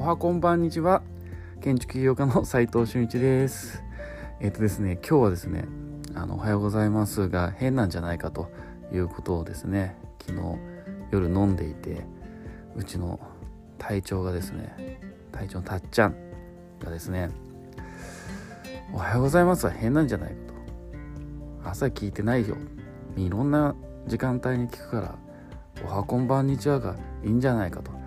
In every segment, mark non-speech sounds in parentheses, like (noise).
おはこんばんにちは。建築起業家の斉藤俊一です。えっ、とですね今日はですねあのおはようございますが変なんじゃないかということをですね昨日夜飲んでいてうちの隊長がですね隊長のたっちゃんがですねおはようございますは変なんじゃないかと。朝聞いてないよ。いろんな時間帯に聞くからおはこんばんにちはがいいんじゃないかと。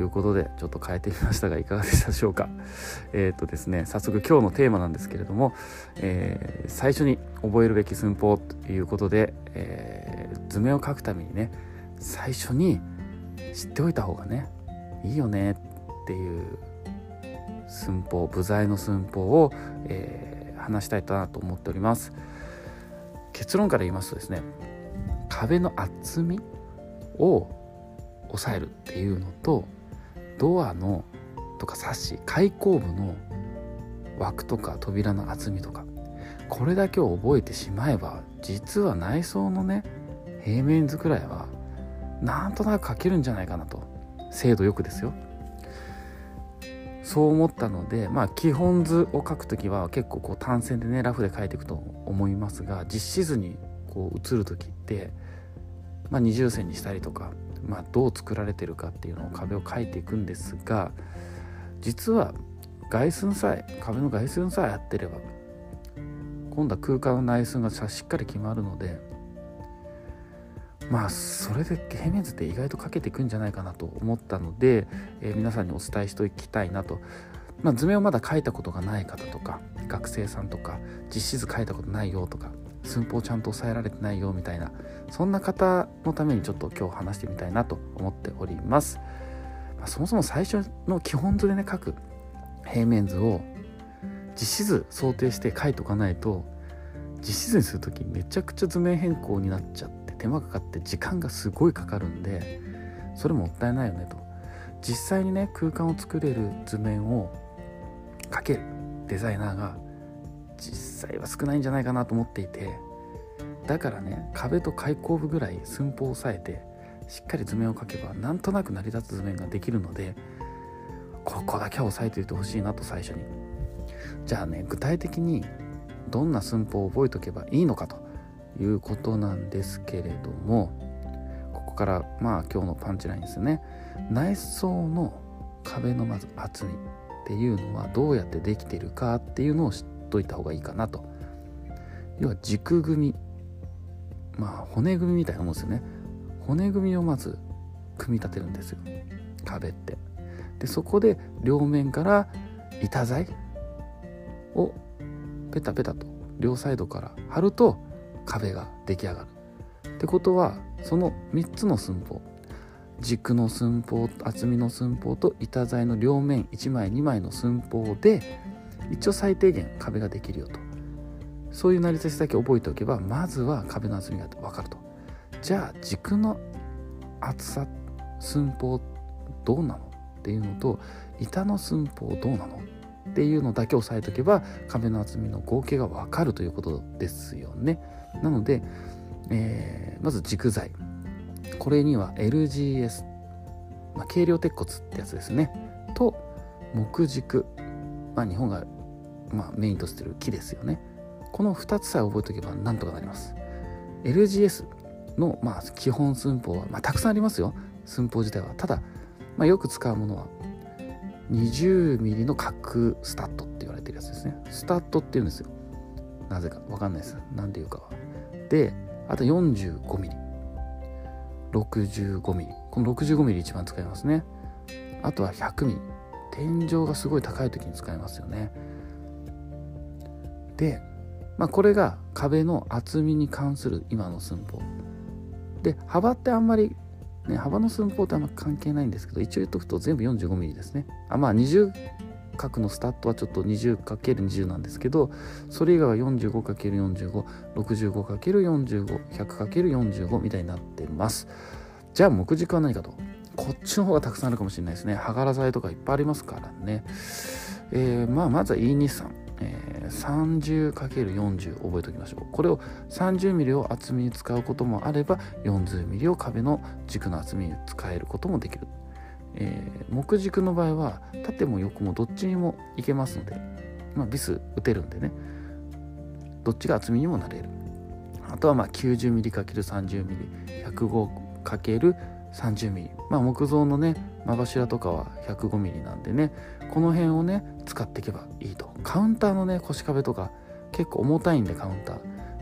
ということでちょっと変えてみましたがいかがでしたでしょうか。えっ、とですね早速今日のテーマなんですけれども、えー、最初に覚えるべき寸法ということで、えー、図面を描くためにね最初に知っておいた方がねいいよねっていう寸法部材の寸法を、えー、話したいなと思っております。結論から言いますとですね壁の厚みを抑えるっていうのとドアのとかサッシ開口部の枠とか扉の厚みとかこれだけを覚えてしまえば実は内装のね平面図くらいはなんとなく書けるんじゃないかなと。精度よくですよ。そう思ったのでまあ基本図を書く時は結構こう単線でねラフで書いていくと思いますが実施図にこう映る時って、まあ、二重線にしたりとかまあ、どう作られてるかっていうのを壁を描いていくんですが実は外寸さえ壁の外寸さえ合ってれば今度は空間の内寸がしっかり決まるのでまあそれで平面図って意外とかけていくんじゃないかなと思ったので、えー、皆さんにお伝えしておきたいなと、まあ、図面をまだ描いたことがない方とか学生さんとか実施図描いたことないよとか寸法ちゃんと抑えられてないよみたいなそんな方のためにちょっと今日話してみたいなと思っております、まあ、そもそも最初の基本図でね書く平面図を実施図想定して書いておかないと実施図にする時めちゃくちゃ図面変更になっちゃって手間かかって時間がすごいかかるんでそれもったいないよねと。実際にね空間を作れる図面をかけるデザイナーが実際は少ないんじゃないかなと思っていてだからね壁と開口部ぐらい寸法を抑えてしっかり図面を描けばなんとなく成り立つ図面ができるのでここだけは押さえておいてほしいなと最初に。じゃあね具体的にどんな寸法を覚えておけばいいのかということなんですけれどもここからまあ今日のパンチラインですね。内装の壁のまず厚みっていうのはどうやってできてるかっていうのを知っといた方がいいかなと。要は軸組みまあ骨組みみたいなもんですよね。骨組みをまず組み立てるんですよ。壁って。でそこで両面から板材をペタペタと両サイドから貼ると壁が出来上がる。ってことはその3つの寸法。軸の寸法厚みの寸法と板材の両面1枚2枚の寸法で一応最低限壁ができるよと。そういう成り立ちだけ覚えておけばまずは壁の厚みが分かると。じゃあ軸の厚さ寸法どうなの？っていうのと板の寸法どうなの？っていうのだけ押さえておけば壁の厚みの合計が分かるということですよね。なので、えー、まず軸材。これには LGS、まあ、軽量鉄骨ってやつですね。と木軸、まあ、日本がまあ、メインとしてる木ですよね。この2つさえ覚えておけばなんとかなります。LGS の、まあ、基本寸法は、まあ、たくさんありますよ。寸法自体は。ただ、まあ、よく使うものは 20mm の角スタッドって言われてるやつですね。スタッドって言うんですよ。なぜかわかんないです。何て言うかは。であと 45mm 65mm この 65mm 一番使いますね。あとは 100mm 天井がすごい高い時に使いますよね。で、まあ、これが壁の厚みに関する今の寸法。で幅ってあんまり、ね、幅の寸法ってあんま関係ないんですけど一応言っとくと全部 45mm ですね。あまあ20角のスタットはちょっと 20×20 なんですけどそれ以外は 45×4565×45,100×45 みたいになってます。じゃあ目軸は何かと。こっちの方がたくさんあるかもしれないですね。歯柄材とかいっぱいありますからね。えー、まあまずは E 日産えー、30×40 覚えておきましょう。これを 30mm を厚みに使うこともあれば 40mm を壁の軸の厚みに使えることもできる。えー、木軸の場合は縦も横もどっちにもいけますので、まあ、ビス打てるんでね。どっちが厚みにもなれる。あとはまあ 30mm まあ木造のね間柱とかは 105mm なんでねこの辺をね使っていけばいいと。カウンターのね腰壁とか結構重たいんでカウンター。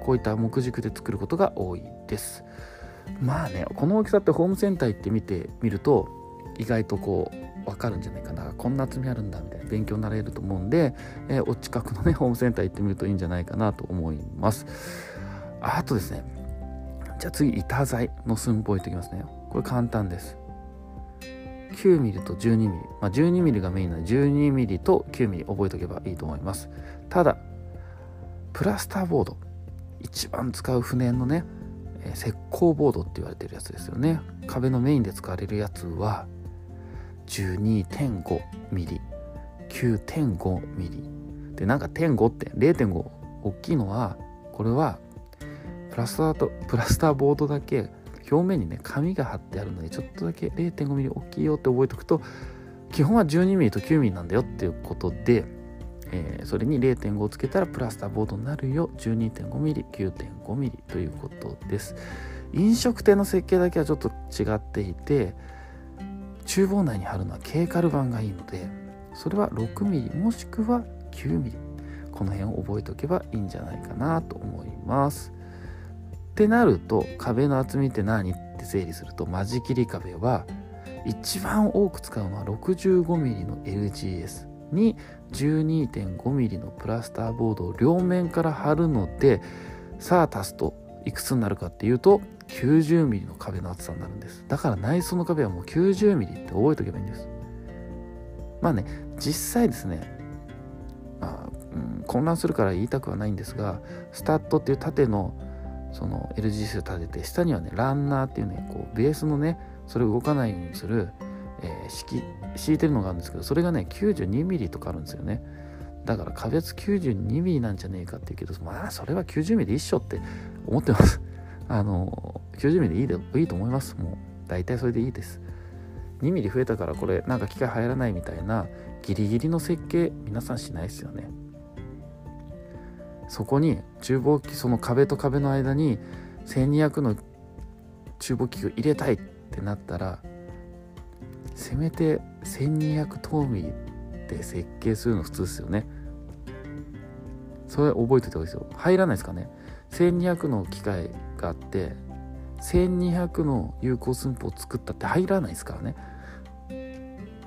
こういった木軸で作ることが多いです。まあねこの大きさってホームセンター行ってみてみると意外とこう分かるんじゃないかな。こんな厚みあるんだみたいな。勉強になれると思うんで、えー、お近くのねホームセンター行ってみるといいんじゃないかなと思います。あとですねじゃあ次板材の寸法いってきますね。これ簡単です。9mm と 12mm、まあ、12mm がメインなので 12mm と 9mm 覚えておけばいいと思います。ただプラスターボード。一番使う船のね石膏ボードって言われてるやつですよね。壁のメインで使われるやつは 12.5mm 9.5mm でなんか点5って0.5大きいのはこれはプラスターとプラスターボードだけ表面にね紙が貼ってあるのでちょっとだけ 0.5mm 大きいよって覚えておくと基本は 12mm と 9mm なんだよっていうことで、えー、それに0.5をつけたらプラスターボードになるよ。12.5mm9.5mm ということです。飲食店の設計だけはちょっと違っていて厨房内に貼るのは軽カル板がいいのでそれは 6mm もしくは 9mm この辺を覚えておけばいいんじゃないかなと思います。ってなると壁の厚みって何って整理すると間仕切り壁は一番多く使うのは 65mm の LGS に 12.5mm のプラスターボードを両面から貼るのでさあ足すといくつになるかっていうと 90mm の壁の厚さになるんです。だから内装の壁はもう 90mm って覚えておけばいいんです。まあね実際ですね、まあうん、混乱するから言いたくはないんですがスタッドっていう縦のその LGC を立てて下にはねランナーっていうねこうベースのねそれを動かないようにする、えー、敷敷いてるのがあるんですけどそれがね 92mm とかあるんですよね。だから壁厚 92mm なんじゃねえかって言うけどまあそれは 90mm で一緒って思ってます。(laughs) あの 90mm でいいでいいと思います。もう大体それでいいです。2ミリ増えたからこれなんか機械入らないみたいなギリギリの設計皆さんしないですよね。そこに厨房機その壁と壁の間に1200の厨房機を入れたいってなったらせめて1200トーミーで設計するの普通ですよね。それ覚えておいた方がいいですよ。入らないですかね。1200の機械があって1200の有効寸法を作ったって入らないですからね。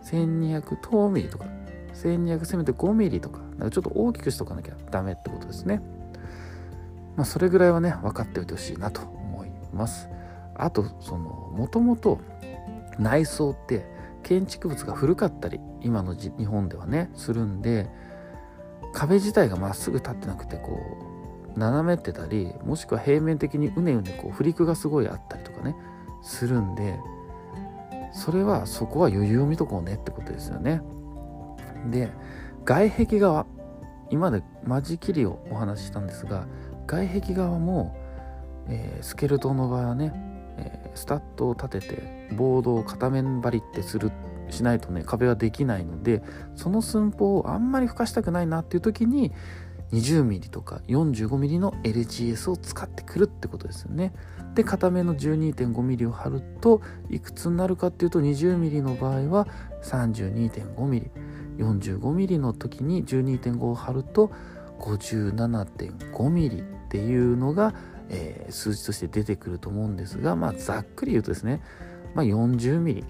1200等ミリとか。1200せめて5ミリとかかちょっと大きくしとかなきゃダメってことですねまあそれぐらいはね分かっておいてほしいなと思いますあとそのもともと内装って建築物が古かったり今の日本ではねするんで壁自体がまっすぐ立ってなくてこう斜めってたりもしくは平面的にうねうねこうフリクがすごいあったりとかねするんでそれはそこは余裕を見とこうねってことですよね。で外壁側今まで間仕切りをお話ししたんですが外壁側も、えー、スケルトンの場合はね、えー、スタッドを立ててボードを片面張りってするしないとね壁はできないのでその寸法をあんまり吹かしたくないなっていう時に 20mm とか 45mm の LGS を使ってくるってことですよね。で片面の 12.5mm を貼るといくつになるかっていうと 20mm の場合は 32.5mm 45mm の時に12.5を貼ると 57.5mm っていうのが、えー、数字として出てくると思うんですがまあざっくり言うとですね、まあ、40mm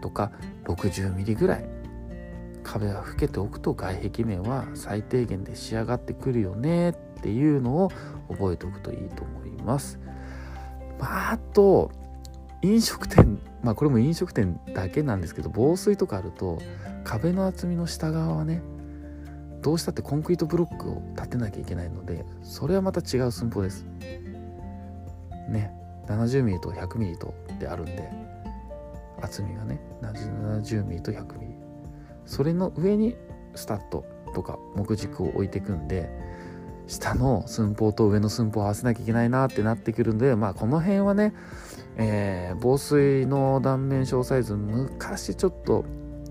とか 60mm ぐらい壁が老けておくと外壁面は最低限で仕上がってくるよねっていうのを覚えておくといいと思います。まあ、あと飲食店まあこれも飲食店だけなんですけど防水とかあると壁の厚みの下側はねどうしたってコンクリートブロックを立てなきゃいけないのでそれはまた違う寸法です。ね 70mm と 100mm とであるんで厚みがね 70mm と 100mm それの上にスタッドとか木軸を置いていくんで下の寸法と上の寸法を合わせなきゃいけないなってなってくるんでまあこの辺はね、えー、防水の断面小サイズ昔ちょっと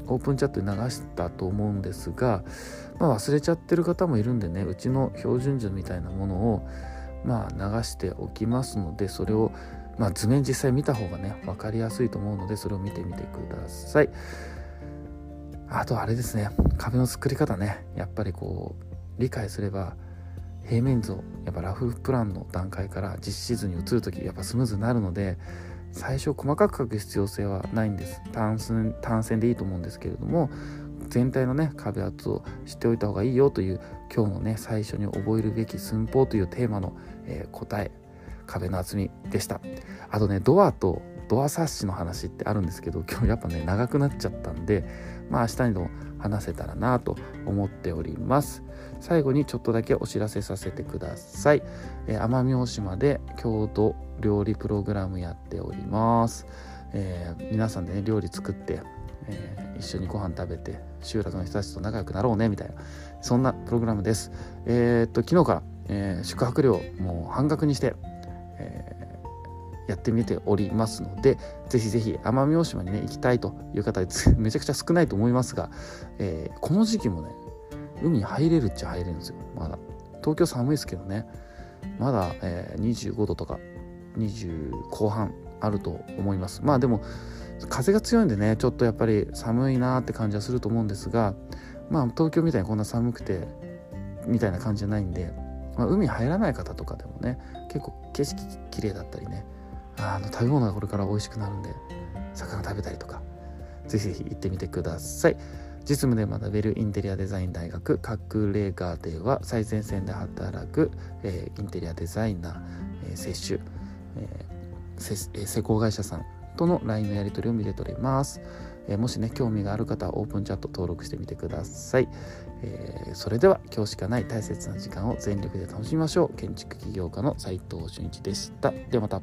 オープンチャットで流したと思うんですが、まあ、忘れちゃってる方もいるんでねうちの標準図みたいなものをまあ流しておきますのでそれをまあ、図面実際見た方がね分かりやすいと思うのでそれを見てみてください。あとあれですね壁の作り方ねやっぱりこう理解すれば平面図をやっぱラフプランの段階から実施図に移る時やっぱスムーズになるので最初細かく書く必要性はないんです。単線単線でいいと思うんですけれども全体のね壁圧を知っておいた方がいいよという今日のね最初に覚えるべき寸法というテーマの、えー、答え壁の厚みでした。あとねドアとドアサッシの話ってあるんですけど今日やっぱね長くなっちゃったんでまあ明日にも話せたらなと思っております。最後にちょっとだけお知らせさせてください、えー、奄美大島で郷土料理プログラムやっております、えー、皆さんでね料理作ってえー、一緒にご飯食べて集落の人たちと仲良くなろうねみたいなそんなプログラムです。えー、っと昨日から、えー、宿泊料もう半額にして、えー、やってみておりますのでぜひぜひ奄美大島にね行きたいという方 (laughs) めちゃくちゃ少ないと思いますが、えー、この時期もね海に入れるっちゃ入れるんですよ。まだ。東京寒いですけどね。まだ、えー、25度とか20後半あると思います。まあでも風が強いんでねちょっとやっぱり寒いなって感じはすると思うんですがまあ東京みたいにこんな寒くてみたいな感じじゃないんでまあ、海入らない方とかでもね結構景色綺麗だったりねあの食べ物がこれから美味しくなるんで魚食べたりとかぜひぜひ行ってみてください。実務で学べるインテリアデザイン大学隠れ家では最前線で働く、えー、インテリアデザイナー、えー、接種、えー、施工会社さんとの LINE のやり取りを見ております、え、もしね興味がある方はオープンチャット登録してみてください、え、それでは今日しかない大切な時間を全力で楽しみましょう。建築起業家の斉藤俊一でした。ではまた。